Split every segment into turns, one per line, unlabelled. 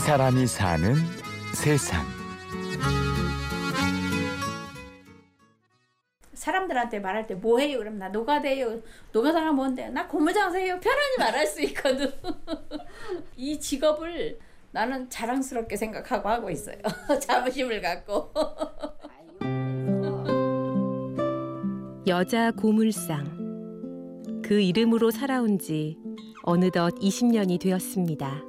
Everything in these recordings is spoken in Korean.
사람이 사는 세상.
사람들한테 말할 때 뭐 해요? 그럼 나 노가다요. 노가다가 뭔데? 나 고무장사예요. 편안히 말할 수 있거든. 이 직업을 나는 자랑스럽게 생각하고 하고 있어요. 자부심을 갖고.
여자 고물상. 그 이름으로 살아온 지 어느덧 20년이 되었습니다.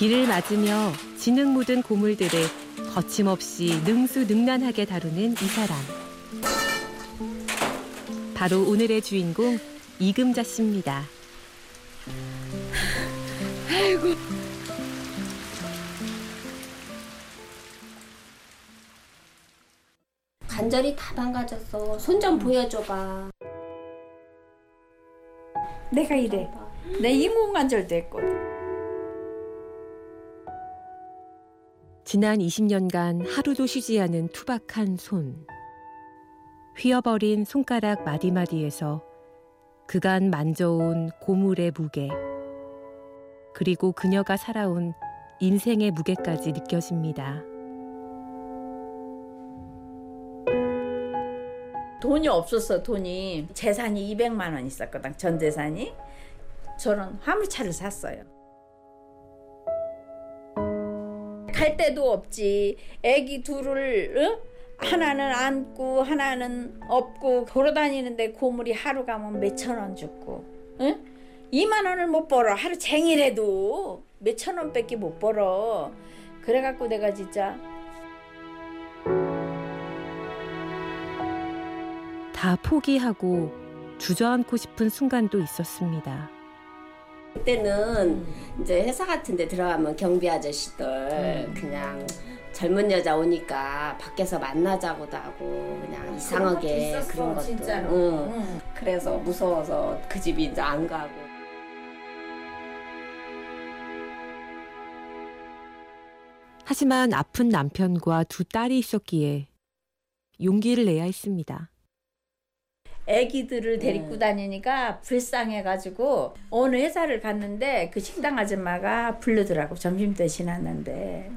비를 맞으며 진흙 묻은 고물들을 거침없이 능수능란하게 다루는 이 사람. 바로 오늘의 주인공 이금자 씨입니다.
아이고.
관절이 다 망가졌어. 손 좀 보여줘봐.
내가 이래. 내 인공관절도 했거든.
지난 20년간 하루도 쉬지 않은 투박한 손. 휘어버린 손가락 마디마디에서 그간 만져온 고물의 무게. 그리고 그녀가 살아온 인생의 무게까지 느껴집니다.
돈이 없었어 돈이 재산이 200만 원 있었거든 전 재산이 저는 화물차를 샀어요 갈 데도 없지 애기 둘을 어? 하나는 안고 하나는 업고 돌아다니는데 고물이 하루 가면 몇천 원 줬고 응? 2만 원을 못 벌어 하루 쟁이라도 몇천 원밖에 못 벌어 그래갖고 내가 진짜
다 포기하고 주저앉고 싶은 순간도 있었습니다.
그때는 이제 회사 같은 데 들어가면 경비 아저씨들 그냥 젊은 여자 오니까 밖에서 만나자고도 하고 그냥 이상하게
있었어,
그런 것도
진짜로.
응.
응.
그래서 무서워서 그 집이 이제 안 가고
하지만 아픈 남편과 두 딸이 있었기에 용기를 내야 했습니다.
애기들을 데리고
네.
다니니까 불쌍해가지고 어느 회사를 갔는데 그 식당 아줌마가 부르더라고 점심 때 지났는데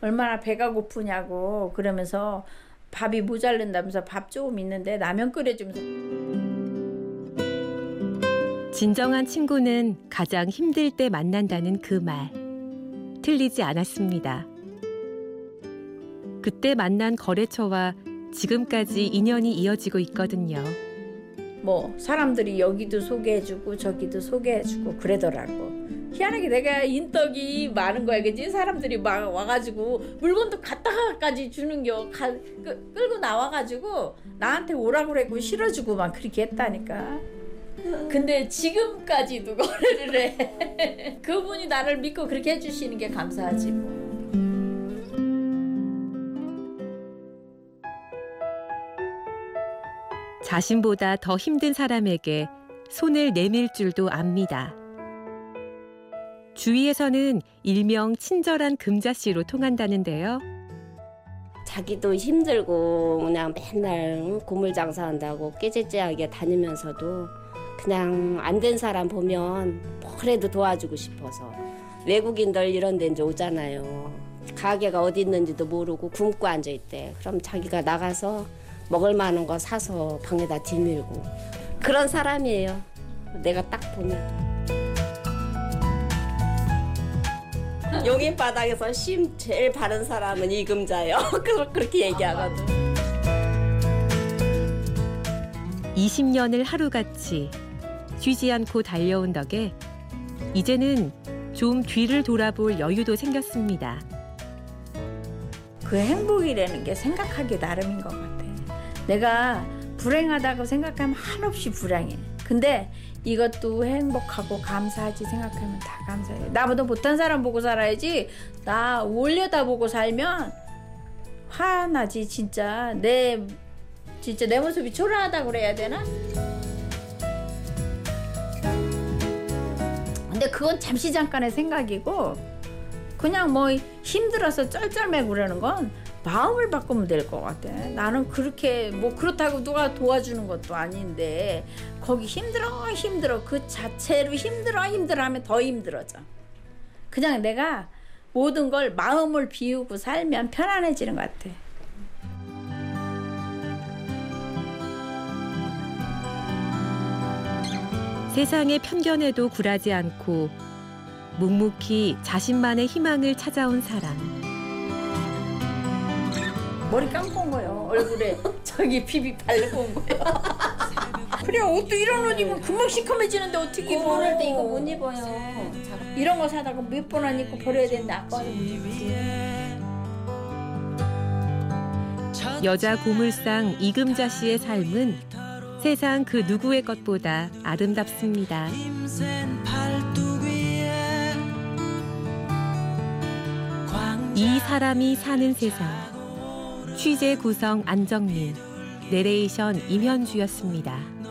얼마나 배가 고프냐고 그러면서 밥이 모자른다면서 밥 조금 있는데 라면 끓여주면서
진정한 친구는 가장 힘들 때 만난다는 그 말. 틀리지 않았습니다. 그때 만난 거래처와 지금까지 인연이 이어지고 있거든요.
뭐 사람들이 여기도 소개해주고 저기도 소개해주고 그러더라고. 희한하게 내가 인덕이 많은 거야 그지? 사람들이 막 와가지고 물건도 갖다가까지 주는 겨. 가, 끄, 끌고 나와가지고 나한테 오라고 그랬고 실어주고 막 그렇게 했다니까. 근데 지금까지도 거래를 해. 그분이 나를 믿고 그렇게 해주시는 게 감사하지 뭐.
자신보다 더 힘든 사람에게 손을 내밀 줄도 압니다. 주위에서는 일명 친절한 금자씨로 통한다는데요.
자기도 힘들고 그냥 맨날 고물 장사한다고 깨재재하게 다니면서도 그냥 안 된 사람 보면 뭐래도 도와주고 싶어서 외국인들 이런 데 이제 오잖아요. 가게가 어디 있는지도 모르고 굶고 앉아 있대. 그럼 자기가 나가서 먹을 만한 거 사서 방에다 뒤밀고 그런 사람이에요. 내가 딱 보면. 용인 바닥에서 심 제일 바른 사람은 이금자요. 그렇게 얘기하거든.
20년을 하루같이 쉬지 않고 달려온 덕에 이제는 좀 뒤를 돌아볼 여유도 생겼습니다.
그 행복이라는 게 생각하기 나름인 것 같아. 내가 불행하다고 생각하면 한없이 불행해. 근데 이것도 행복하고 감사하지 생각하면 다 감사해. 나보다 못한 사람 보고 살아야지. 나 올려다 보고 살면 화나지 진짜. 내 진짜 내 모습이 초라하다 그래야 되나? 근데 그건 잠시 잠깐의 생각이고 그냥 뭐 힘들어서 쩔쩔매고 그러는 건 마음을 바꾸면 될 것 같아. 나는 그렇게 뭐 그렇다고 누가 도와주는 것도 아닌데 거기 힘들어 힘들어 그 자체로 힘들어 힘들어 하면 더 힘들어져. 그냥 내가 모든 걸 마음을 비우고 살면 편안해지는 것 같아.
세상의 편견에도 굴하지 않고 묵묵히 자신만의 희망을 찾아온 사람.
머리 감고 온 거예요. 얼굴에 저기 비비 바르고 온 거예요. 그래 옷도 이런 옷 입으면 금방 시커매지는데 어떻게 입어?
그럴 때 이거 못 입어요.
이런 거 사다가 몇 번 안 입고 버려야 되는데 아까워.
여자 고물상 이금자 씨의 삶은 세상 그 누구의 것보다 아름답습니다. 이 사람이 사는 세상. 취재 구성 안정민, 내레이션 임현주였습니다.